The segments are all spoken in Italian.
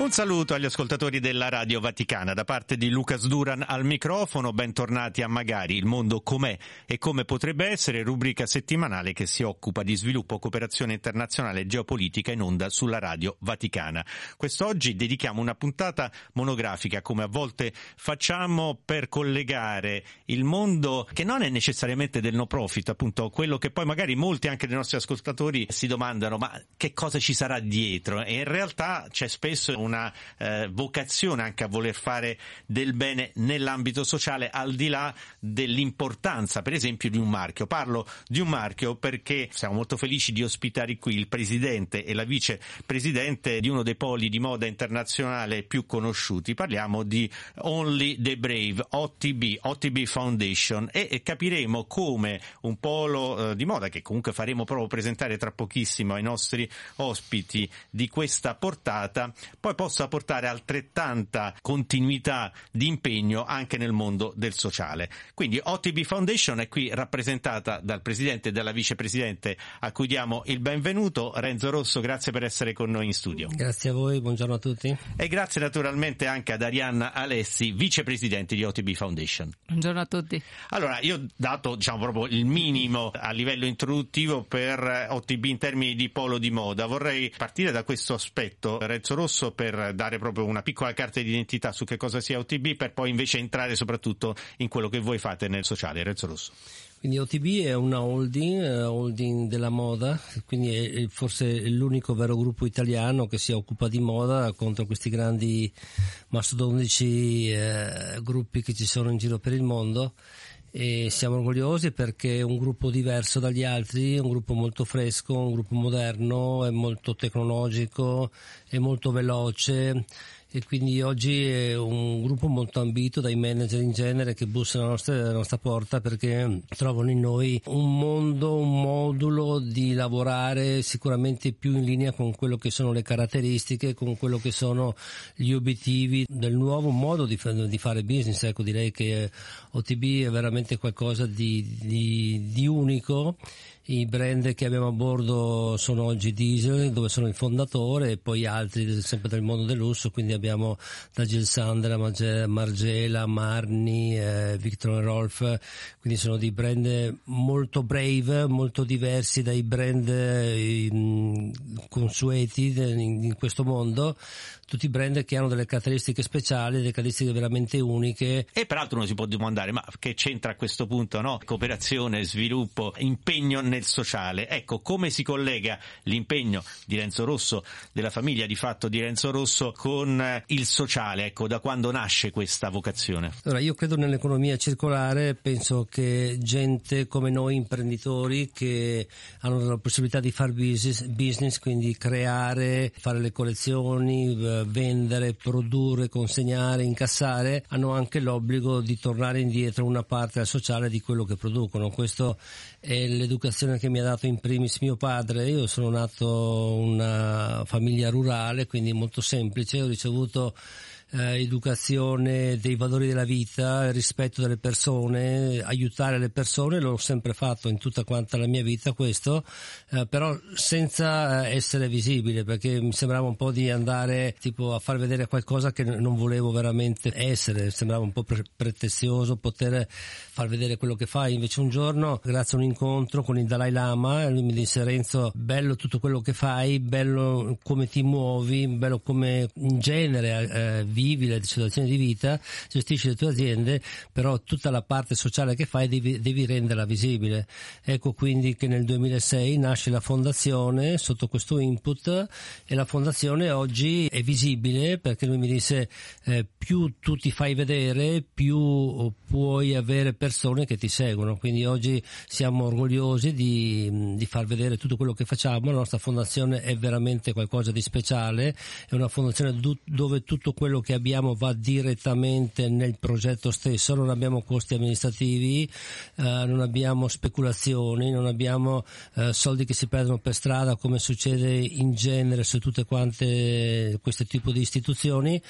Un saluto agli ascoltatori della Radio Vaticana da parte di Lucas Duran al microfono, bentornati a Magari, il mondo com'è e come potrebbe essere, rubrica settimanale che si occupa di sviluppo, cooperazione internazionale e geopolitica in onda sulla Radio Vaticana. Quest'oggi dedichiamo una puntata monografica, come a volte facciamo, per collegare il mondo che non è necessariamente del no profit, appunto quello che poi magari molti anche dei nostri ascoltatori si domandano ma che cosa ci sarà dietro? E in realtà c'è spesso un una eh, vocazione anche a voler fare del bene nell'ambito sociale al di là dell'importanza per esempio di un marchio. Parlo di un marchio perché siamo molto felici di ospitare qui il presidente e la vicepresidente di uno dei poli di moda internazionale più conosciuti. Parliamo di Only the Brave, OTB, OTB Foundation e, capiremo come un polo eh, di moda che comunque faremo proprio presentare tra pochissimo ai nostri ospiti di questa portata poi possa portare altrettanta continuità di impegno anche nel mondo del sociale. Quindi OTB Foundation è qui rappresentata dal presidente e dalla vicepresidente a cui diamo il benvenuto. Renzo Rosso, grazie per essere con noi in studio. Grazie a voi, buongiorno a tutti. E grazie naturalmente anche ad Arianna Alessi, vicepresidente di OTB Foundation. Buongiorno a tutti. Allora, io ho dato diciamo proprio il minimo a livello introduttivo per OTB in termini di polo di moda. Vorrei partire da questo aspetto, Renzo Rosso, per per dare proprio una piccola carta di identità su che cosa sia OTB per poi invece entrare soprattutto in quello che voi fate nel sociale. Renzo Rosso. Quindi OTB è una holding, uh, holding della moda, quindi è forse l'unico vero gruppo italiano che si occupa di moda contro questi grandi mastodontici uh, gruppi che ci sono in giro per il mondo e siamo orgogliosi perché è un gruppo diverso dagli altri, un gruppo molto fresco, un gruppo moderno, è molto tecnologico, è molto veloce e quindi oggi è un gruppo molto ambito dai manager in genere che bussano alla nostra, alla nostra porta perché trovano in noi un mondo, un modulo di lavorare sicuramente più in linea con quello che sono le caratteristiche, con quello che sono gli obiettivi del nuovo modo di, di fare business. Ecco, direi che OTB è veramente qualcosa di, di, di unico i brand che abbiamo a bordo sono oggi Diesel, dove sono il fondatore, e poi altri sempre del mondo del lusso, quindi abbiamo da Sandra, Margela, Marni, eh, Victor Rolf, quindi sono dei brand molto brave, molto diversi dai brand eh, consueti in, in questo mondo, tutti brand che hanno delle caratteristiche speciali, delle caratteristiche veramente uniche. E peraltro uno si può domandare, ma che c'entra a questo punto, no? Cooperazione, sviluppo, impegno nel sociale. Ecco, come si collega l'impegno di Renzo Rosso, della famiglia di fatto di Renzo Rosso, con eh, il sociale? Ecco, da quando nasce questa vocazione? Allora, io credo nell'economia circolare, penso che gente come noi imprenditori che hanno la possibilità di fare business, business quindi creare, fare le collezioni, eh, vendere, produrre, consegnare, incassare, hanno anche l'obbligo di tornare indietro una parte al sociale di quello che producono. Questo è l'educazione che mi ha dato in primis mio padre. Io sono nato in una famiglia rurale, quindi molto semplice, ho ricevuto eh, educazione dei valori della vita, rispetto delle persone, aiutare le persone, l'ho sempre fatto in tutta quanta la mia vita questo, eh, però senza eh, essere visibile perché mi sembrava un po' di andare tipo a far vedere qualcosa che non volevo veramente essere, sembrava un po' pre- pretenzioso poter far vedere quello che fai, invece un giorno grazie a un incontro con il Dalai Lama lui mi disse Renzo bello tutto quello che fai, bello come ti muovi, bello come in genere eh, vivi le situazioni di vita, gestisci le tue aziende, però tutta la parte sociale che fai devi, devi renderla visibile. Ecco quindi che nel 2006 nasce la fondazione sotto questo input e la fondazione oggi è visibile perché lui mi disse eh, più tu ti fai vedere più puoi avere persone che ti seguono. Quindi oggi siamo orgogliosi di, di far vedere tutto quello che facciamo. La nostra fondazione è veramente qualcosa di speciale. È una fondazione dove tutto quello che che abbiamo va direttamente nel progetto stesso, non abbiamo costi amministrativi, eh, non abbiamo speculazioni, non abbiamo eh, soldi che si perdono per strada come succede in genere su tutte quante questo tipo di istituzioni.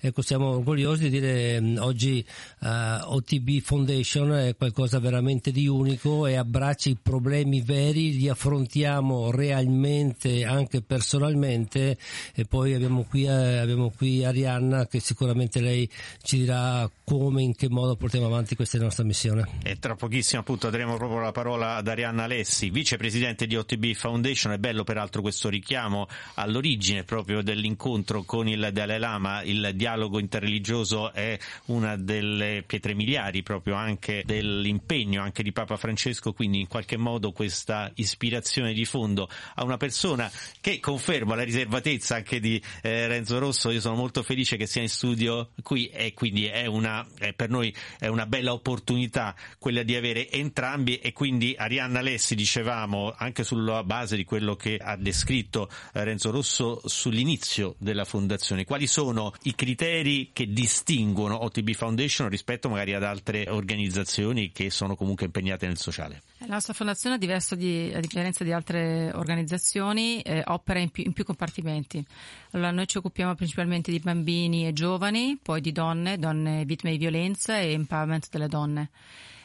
Ecco, siamo orgogliosi di dire mh, oggi eh, OTB Foundation è qualcosa veramente di unico e abbraccia i problemi veri, li affrontiamo realmente anche personalmente e poi abbiamo qui, eh, abbiamo qui Arianna che sicuramente lei ci dirà come, in che modo portiamo avanti questa nostra missione. E tra pochissimo appunto daremo proprio la parola ad Arianna Alessi, vicepresidente di OTB Foundation. È bello peraltro questo richiamo all'origine proprio dell'incontro con il Dalai Lama. Il dialogo interreligioso è una delle pietre miliari proprio anche dell'impegno anche di Papa Francesco, quindi in qualche modo questa ispirazione di fondo a una persona che conferma la riservatezza anche di eh, Renzo Rosso. Io sono molto felice che sia in studio qui e quindi è una, è per noi è una bella opportunità quella di avere entrambi e quindi Arianna Lessi dicevamo anche sulla base di quello che ha descritto eh, Renzo Rosso sull'inizio della fondazione. Quali sono i criteri che distinguono OTB Foundation rispetto magari ad altre organizzazioni che sono comunque impegnate nel sociale? La nostra fondazione, a, di, a differenza di altre organizzazioni, eh, opera in più, in più, compartimenti. Allora, noi ci occupiamo principalmente di bambini e giovani, poi di donne, donne vittime di violenza e empowerment delle donne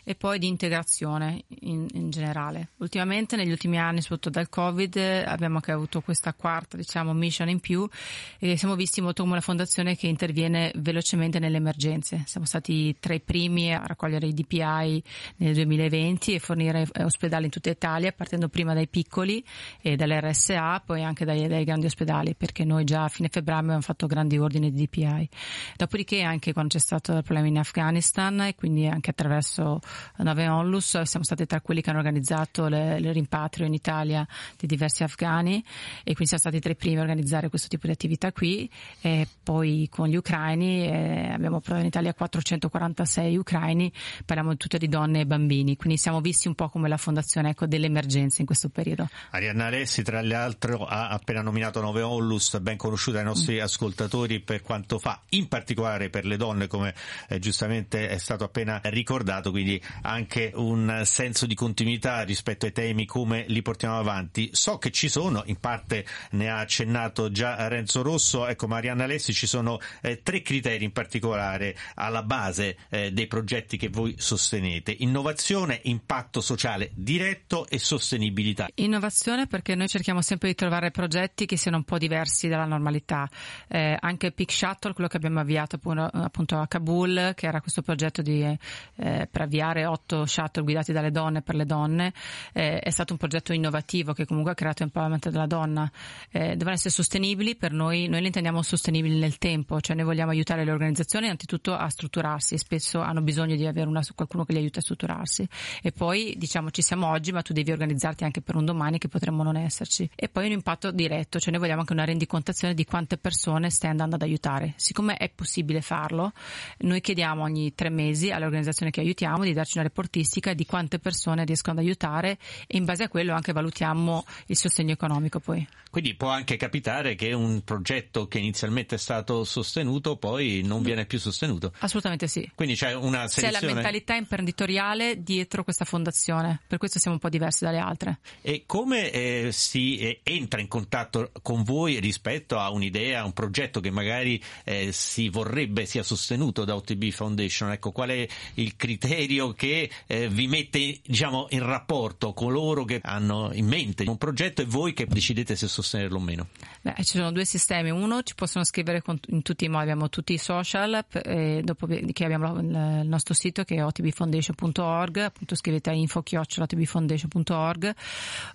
e poi di integrazione in, in, generale. Ultimamente, negli ultimi anni, soprattutto dal Covid, abbiamo anche avuto questa quarta, diciamo, mission in più e siamo visti molto come una fondazione che interviene velocemente nelle emergenze. Siamo stati tra i primi a raccogliere i DPI nel 2020 e fornire eh, ospedali in tutta Italia, partendo prima dai piccoli e dall'RSA, poi anche dai, dai grandi ospedali, perché noi già a fine febbraio abbiamo fatto grandi ordini di DPI. Dopodiché, anche quando c'è stato il problema in Afghanistan e quindi anche attraverso Nave Onlus, siamo stati tra quelli che hanno organizzato le, il rimpatrio in Italia di diversi afghani e quindi siamo stati tra i primi a organizzare questo tipo di attività qui e poi con gli ucraini eh, abbiamo provato in Italia 446 ucraini, parliamo tutte di donne e bambini, quindi siamo visti un po' come la fondazione ecco, delle emergenze in questo periodo. Arianna Alessi tra le altre ha appena nominato Nove Onlus, ben conosciuta ai nostri mm. ascoltatori per quanto fa, in particolare per le donne come eh, giustamente è stato appena ricordato, quindi anche un senso di continuità rispetto ai temi come li portiamo avanti. So che ci sono, in parte ne ha accennato già Renzo Rosso, ecco Marianna Alessi, ci sono eh, tre criteri in particolare alla base eh, dei progetti che voi sostenete. Innovazione, impatto sociale diretto e sostenibilità. Innovazione perché noi cerchiamo sempre di trovare progetti che siano un po' diversi dalla normalità. Eh, anche Peak Shuttle, quello che abbiamo avviato appunto a Kabul, che era questo progetto di, eh, per creare otto shuttle guidati dalle donne per le donne, eh, è stato un progetto innovativo che comunque ha creato empowerment della donna. Eh, devono essere sostenibili per noi, noi li intendiamo sostenibili nel tempo, cioè noi vogliamo aiutare le organizzazioni innanzitutto a strutturarsi e spesso hanno bisogno di avere una, qualcuno che li aiuti a strutturarsi e poi diciamo ci siamo oggi ma tu devi organizzarti anche per un domani che potremmo non esserci e poi un impatto diretto, cioè noi vogliamo anche una rendicontazione di quante persone stai andando ad aiutare. Siccome è possibile farlo, noi chiediamo ogni tre mesi alle organizzazioni che aiutiamo di dare darci una reportistica di quante persone riescono ad aiutare e in base a quello anche valutiamo il sostegno economico poi. Quindi può anche capitare che un progetto che inizialmente è stato sostenuto poi non viene più sostenuto. Assolutamente sì. Quindi c'è una selezione. C'è la mentalità imprenditoriale dietro questa fondazione, per questo siamo un po' diversi dalle altre. E come eh, si eh, entra in contatto con voi rispetto a un'idea, un progetto che magari eh, si vorrebbe sia sostenuto da OTB Foundation? Ecco, qual è il criterio che eh, vi mette diciamo, in rapporto coloro che hanno in mente un progetto e voi che decidete se sostenerlo? o meno? Beh, ci sono due sistemi. Uno, ci possono scrivere in tutti i modi, abbiamo tutti i social, dopo che abbiamo il nostro sito che è otbfoundation.org, appunto scrivete a info-otbfoundation.org,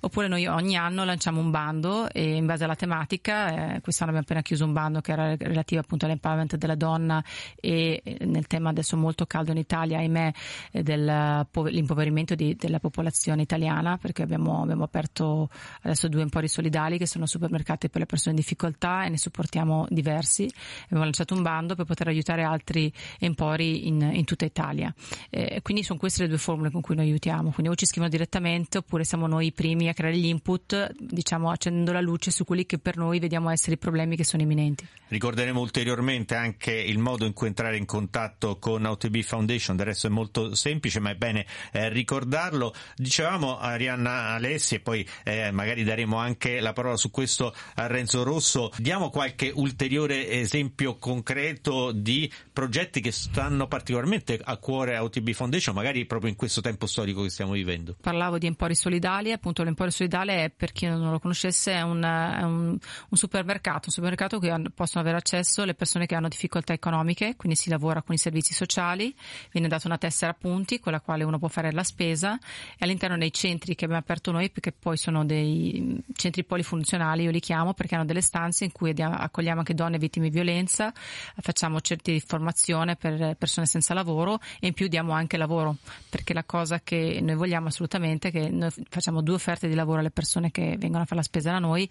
oppure noi ogni anno lanciamo un bando e in base alla tematica, eh, quest'anno abbiamo appena chiuso un bando che era relativo appunto all'empowerment della donna e eh, nel tema adesso molto caldo in Italia, ahimè, eh, dell'impoverimento di, della popolazione italiana perché abbiamo, abbiamo, aperto adesso due empori solidali che sono supermercati per le persone in difficoltà e ne supportiamo diversi. Abbiamo lanciato un bando per poter aiutare altri empori in, in tutta Italia. Eh, quindi sono queste le due formule con cui noi aiutiamo. Quindi o ci scrivono direttamente oppure siamo noi i primi a creare gli input, diciamo accendendo la luce su quelli che per noi vediamo essere i problemi che sono imminenti. Ricorderemo ulteriormente anche il modo in cui entrare in contatto con OTB Foundation, del resto è molto semplice ma è bene eh, ricordarlo. Dicevamo Arianna Alessi e poi eh, magari daremo anche la parola su questo a Renzo Rosso. Diamo qualche ulteriore esempio concreto di progetti che stanno particolarmente a cuore a OTB Foundation, magari proprio in questo tempo storico che stiamo vivendo. Parlavo di Empori Solidali, appunto l'Emporio Solidale è, per chi non lo conoscesse, è un, è un, un supermercato, un supermercato che possono avere accesso le persone che hanno difficoltà economiche, quindi si lavora con i servizi sociali, viene data una tessera a punti con la quale uno può fare la spesa e all'interno dei centri che abbiamo aperto noi, perché poi sono dei centri polifunzionali, io li chiamo perché hanno delle stanze in cui accogliamo anche donne vittime di violenza, facciamo certi di formazione per persone senza lavoro e in più diamo anche lavoro, perché la cosa che noi vogliamo assolutamente è che noi facciamo due offerte di lavoro alle persone che vengono a fare la spesa da noi,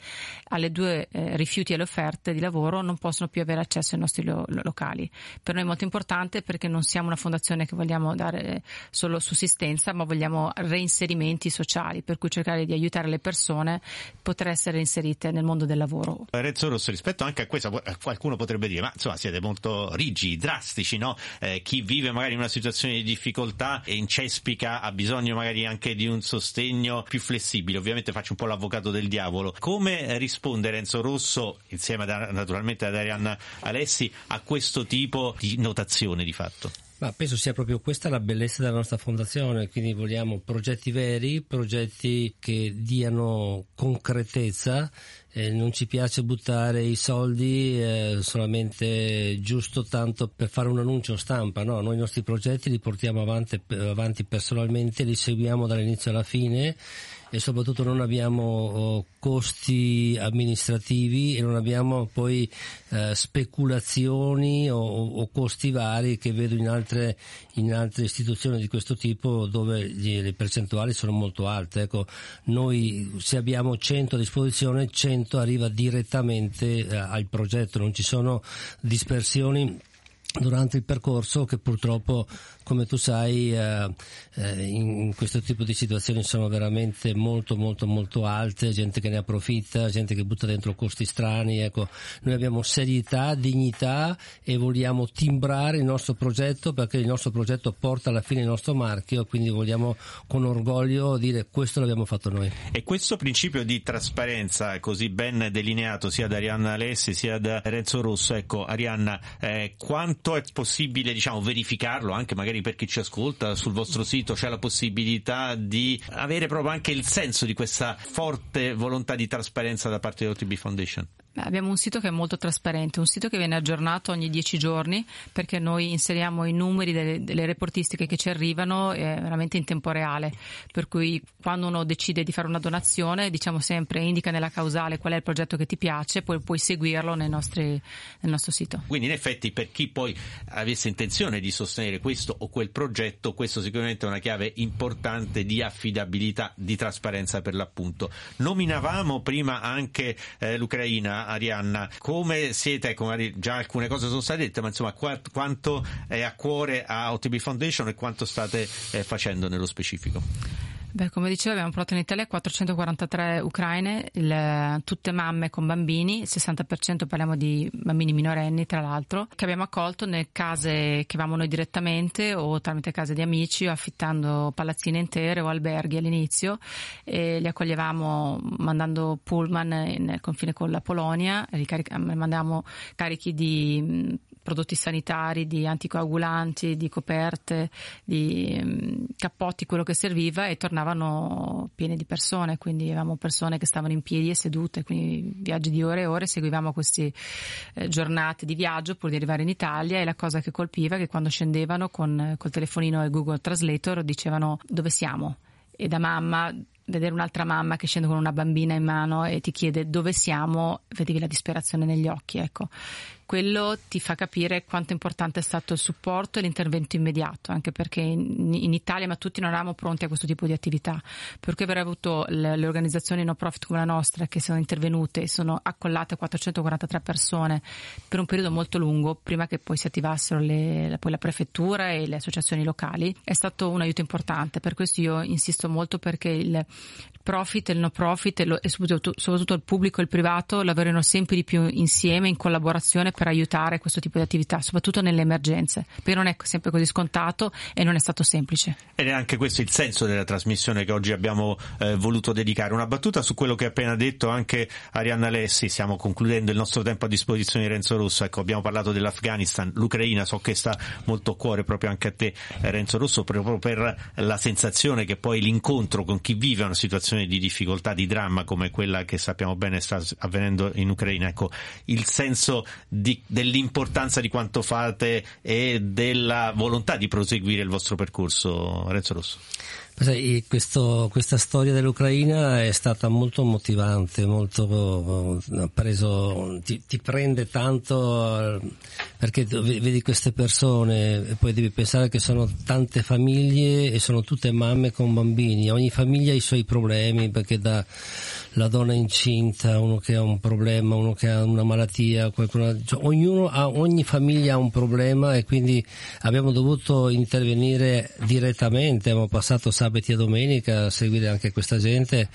alle due eh, rifiuti e le offerte di lavoro non possono più avere accesso ai nostri lo- locali. Per noi è molto importante perché non siamo una fondazione che vogliamo dare solo sussistenza, ma vogliamo reinserimenti sociali, per cui cercare di aiutare le persone a poter essere inserite nel mondo del lavoro. Rezzo Rosso, rispetto anche a questo, qualcuno potrebbe dire, ma insomma siete molto rigidi, drastici, no? Eh, chi vive magari in una situazione di difficoltà e incespica ha bisogno magari anche di un sostegno più flessibile. Ovviamente faccio un po' l'avvocato del diavolo. Come risponde Renzo Rosso, insieme a, naturalmente ad Arianna Alessi, a questo tipo di notazione di fatto? Ma penso sia proprio questa la bellezza della nostra fondazione, quindi vogliamo progetti veri, progetti che diano concretezza, eh, non ci piace buttare i soldi eh, solamente giusto tanto per fare un annuncio stampa, no? noi i nostri progetti li portiamo avanti, avanti personalmente, li seguiamo dall'inizio alla fine e soprattutto non abbiamo oh, costi amministrativi e non abbiamo poi eh, speculazioni o, o, costi vari che vedo in altre, in altre, istituzioni di questo tipo dove gli, le percentuali sono molto alte. Ecco, noi se abbiamo 100 a disposizione 100 arriva direttamente eh, al progetto, non ci sono dispersioni durante il percorso che purtroppo come tu sai eh, eh, in questo tipo di situazioni sono veramente molto molto molto alte, gente che ne approfitta, gente che butta dentro costi strani, ecco, noi abbiamo serietà, dignità e vogliamo timbrare il nostro progetto perché il nostro progetto porta alla fine il nostro marchio, quindi vogliamo con orgoglio dire questo l'abbiamo fatto noi. E questo principio di trasparenza così ben delineato sia da Arianna Alessi sia da Renzo Rosso, ecco Arianna, eh, quanto è possibile diciamo verificarlo anche magari per chi ci ascolta sul vostro sito c'è la possibilità di avere proprio anche il senso di questa forte volontà di trasparenza da parte dell'OTB Foundation? Abbiamo un sito che è molto trasparente, un sito che viene aggiornato ogni dieci giorni perché noi inseriamo i numeri delle, delle reportistiche che ci arrivano eh, veramente in tempo reale, per cui quando uno decide di fare una donazione diciamo sempre indica nella causale qual è il progetto che ti piace, poi puoi seguirlo nostri, nel nostro sito. Quindi in effetti per chi poi avesse intenzione di sostenere questo o quel progetto, questo sicuramente è una chiave importante di affidabilità, di trasparenza per l'appunto. Nominavamo prima anche eh, l'Ucraina Arianna, come siete, ecco, già alcune cose sono state dette, ma insomma quanto è a cuore a OTB Foundation e quanto state eh, facendo nello specifico? Beh, come dicevo, abbiamo portato in Italia 443 ucraine, il, tutte mamme con bambini, il 60% parliamo di bambini minorenni, tra l'altro, che abbiamo accolto nelle case che avevamo noi direttamente o tramite case di amici affittando palazzine intere o alberghi all'inizio e li accoglievamo mandando pullman nel confine con la Polonia, mandavamo carichi di prodotti sanitari, di anticoagulanti, di coperte, di um, cappotti, quello che serviva e tornavano pieni di persone, quindi avevamo persone che stavano in piedi e sedute, quindi viaggi di ore e ore, seguivamo queste eh, giornate di viaggio pur di arrivare in Italia e la cosa che colpiva è che quando scendevano con col telefonino e Google Translator dicevano dove siamo? E da mamma vedere un'altra mamma che scende con una bambina in mano e ti chiede dove siamo, vedevi la disperazione negli occhi, ecco quello ti fa capire quanto importante è stato il supporto e l'intervento immediato, anche perché in, in Italia ma tutti non eravamo pronti a questo tipo di attività, per cui aver avuto le, le organizzazioni no profit come la nostra che sono intervenute e sono accollate 443 persone per un periodo molto lungo, prima che poi si attivassero le, poi la prefettura e le associazioni locali, è stato un aiuto importante. Per questo io insisto molto perché il profit e il no profit e, soprattutto, soprattutto il pubblico e il privato lavorino sempre di più insieme, in collaborazione per aiutare questo tipo di attività, soprattutto nelle emergenze, perché non è sempre così scontato e non è stato semplice. Ed è anche questo il senso della trasmissione che oggi abbiamo eh, voluto dedicare. Una battuta su quello che ha appena detto anche Arianna Lessi, stiamo concludendo il nostro tempo a disposizione di Renzo Rosso, ecco abbiamo parlato dell'Afghanistan, l'Ucraina, so che sta molto a cuore proprio anche a te eh, Renzo Rosso, proprio per la sensazione che poi l'incontro con chi vive una situazione di difficoltà, di dramma come quella che sappiamo bene sta avvenendo in Ucraina, ecco il senso di, dell'importanza di quanto fate e della volontà di proseguire il vostro percorso, Renzo Rosso. Questo, questa storia dell'Ucraina è stata molto motivante, molto preso, ti, ti, prende tanto perché vedi queste persone e poi devi pensare che sono tante famiglie e sono tutte mamme con bambini, ogni famiglia ha i suoi problemi perché da la donna incinta, uno che ha un problema, uno che ha una malattia, qualcuno, cioè, ognuno ha, ogni famiglia ha un problema e quindi abbiamo dovuto intervenire direttamente, abbiamo passato sabati e domenica a seguire anche questa gente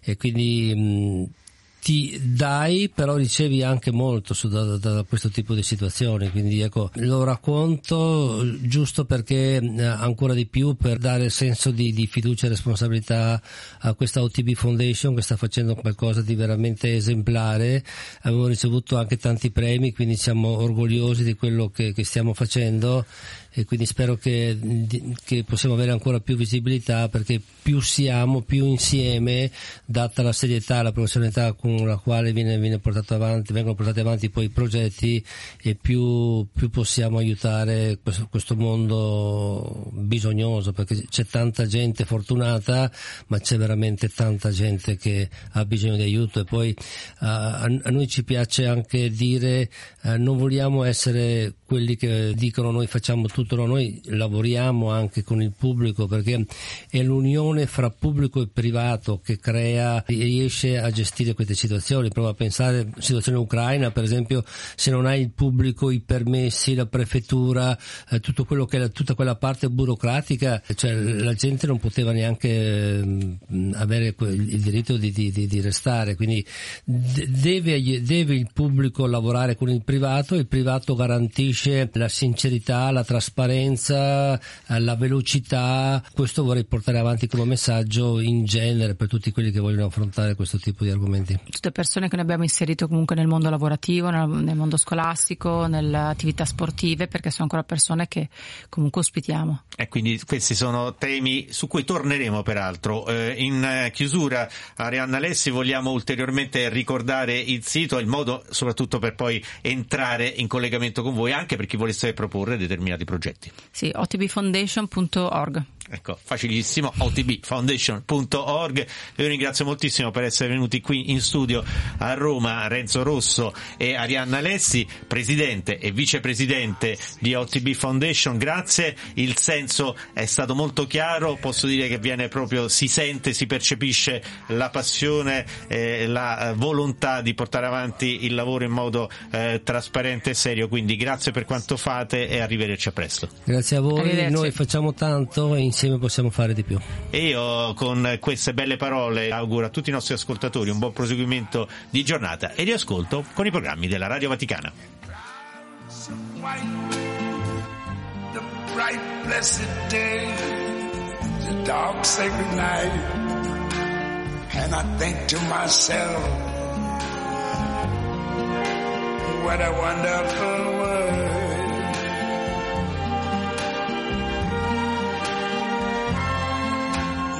e quindi mh, ti dai, però ricevi anche molto su, da, da, questo tipo di situazioni. Quindi ecco, lo racconto giusto perché eh, ancora di più per dare senso di, di, fiducia e responsabilità a questa OTB Foundation che sta facendo qualcosa di veramente esemplare. Abbiamo ricevuto anche tanti premi, quindi siamo orgogliosi di quello che, che stiamo facendo e quindi spero che, che, possiamo avere ancora più visibilità perché più siamo, più insieme, data la serietà, la professionalità con la quale viene, viene portato avanti, vengono portati avanti poi i progetti e più, più possiamo aiutare questo, questo, mondo bisognoso perché c'è tanta gente fortunata ma c'è veramente tanta gente che ha bisogno di aiuto. E poi uh, a, a, noi ci piace anche dire uh, non vogliamo essere quelli che dicono noi facciamo tutto noi lavoriamo anche con il pubblico perché è l'unione fra pubblico e privato che crea e riesce a gestire queste situazioni. Prova a pensare alla situazione ucraina, per esempio, se non hai il pubblico, i permessi, la prefettura, eh, che è tutta quella parte burocratica, cioè la gente non poteva neanche eh, avere il diritto di, di, di restare. Quindi deve, deve il pubblico lavorare con il privato, il privato garantisce la sincerità, la trasparenza eh, la velocità, questo vorrei portare avanti come messaggio in genere per tutti quelli che vogliono affrontare questo tipo di argomenti. Tutte persone che noi abbiamo inserito comunque nel mondo lavorativo, nel, nel mondo scolastico, nelle attività sportive, perché sono ancora persone che comunque ospitiamo. E quindi questi sono temi su cui torneremo peraltro. Eh, in chiusura, Arianna Lessi, vogliamo ulteriormente ricordare il sito, il modo soprattutto per poi entrare in collegamento con voi, anche per chi volesse proporre determinati progetti. Sì, otbfoundation.org. Ecco, facilissimo, otbfoundation.org. Io ringrazio moltissimo per essere venuti qui in studio a Roma Renzo Rosso e Arianna Lessi, presidente e vicepresidente di OTB Foundation. Grazie, il senso è stato molto chiaro, posso dire che viene proprio, si sente, si percepisce la passione, eh, la volontà di portare avanti il lavoro in modo eh, trasparente e serio. Quindi grazie per quanto fate e arrivederci a presto. Grazie a voi, noi facciamo tanto e insieme possiamo fare di più. E io con queste belle parole auguro a tutti i nostri ascoltatori un buon proseguimento di giornata e di ascolto con i programmi della Radio Vaticana. What a wonderful world.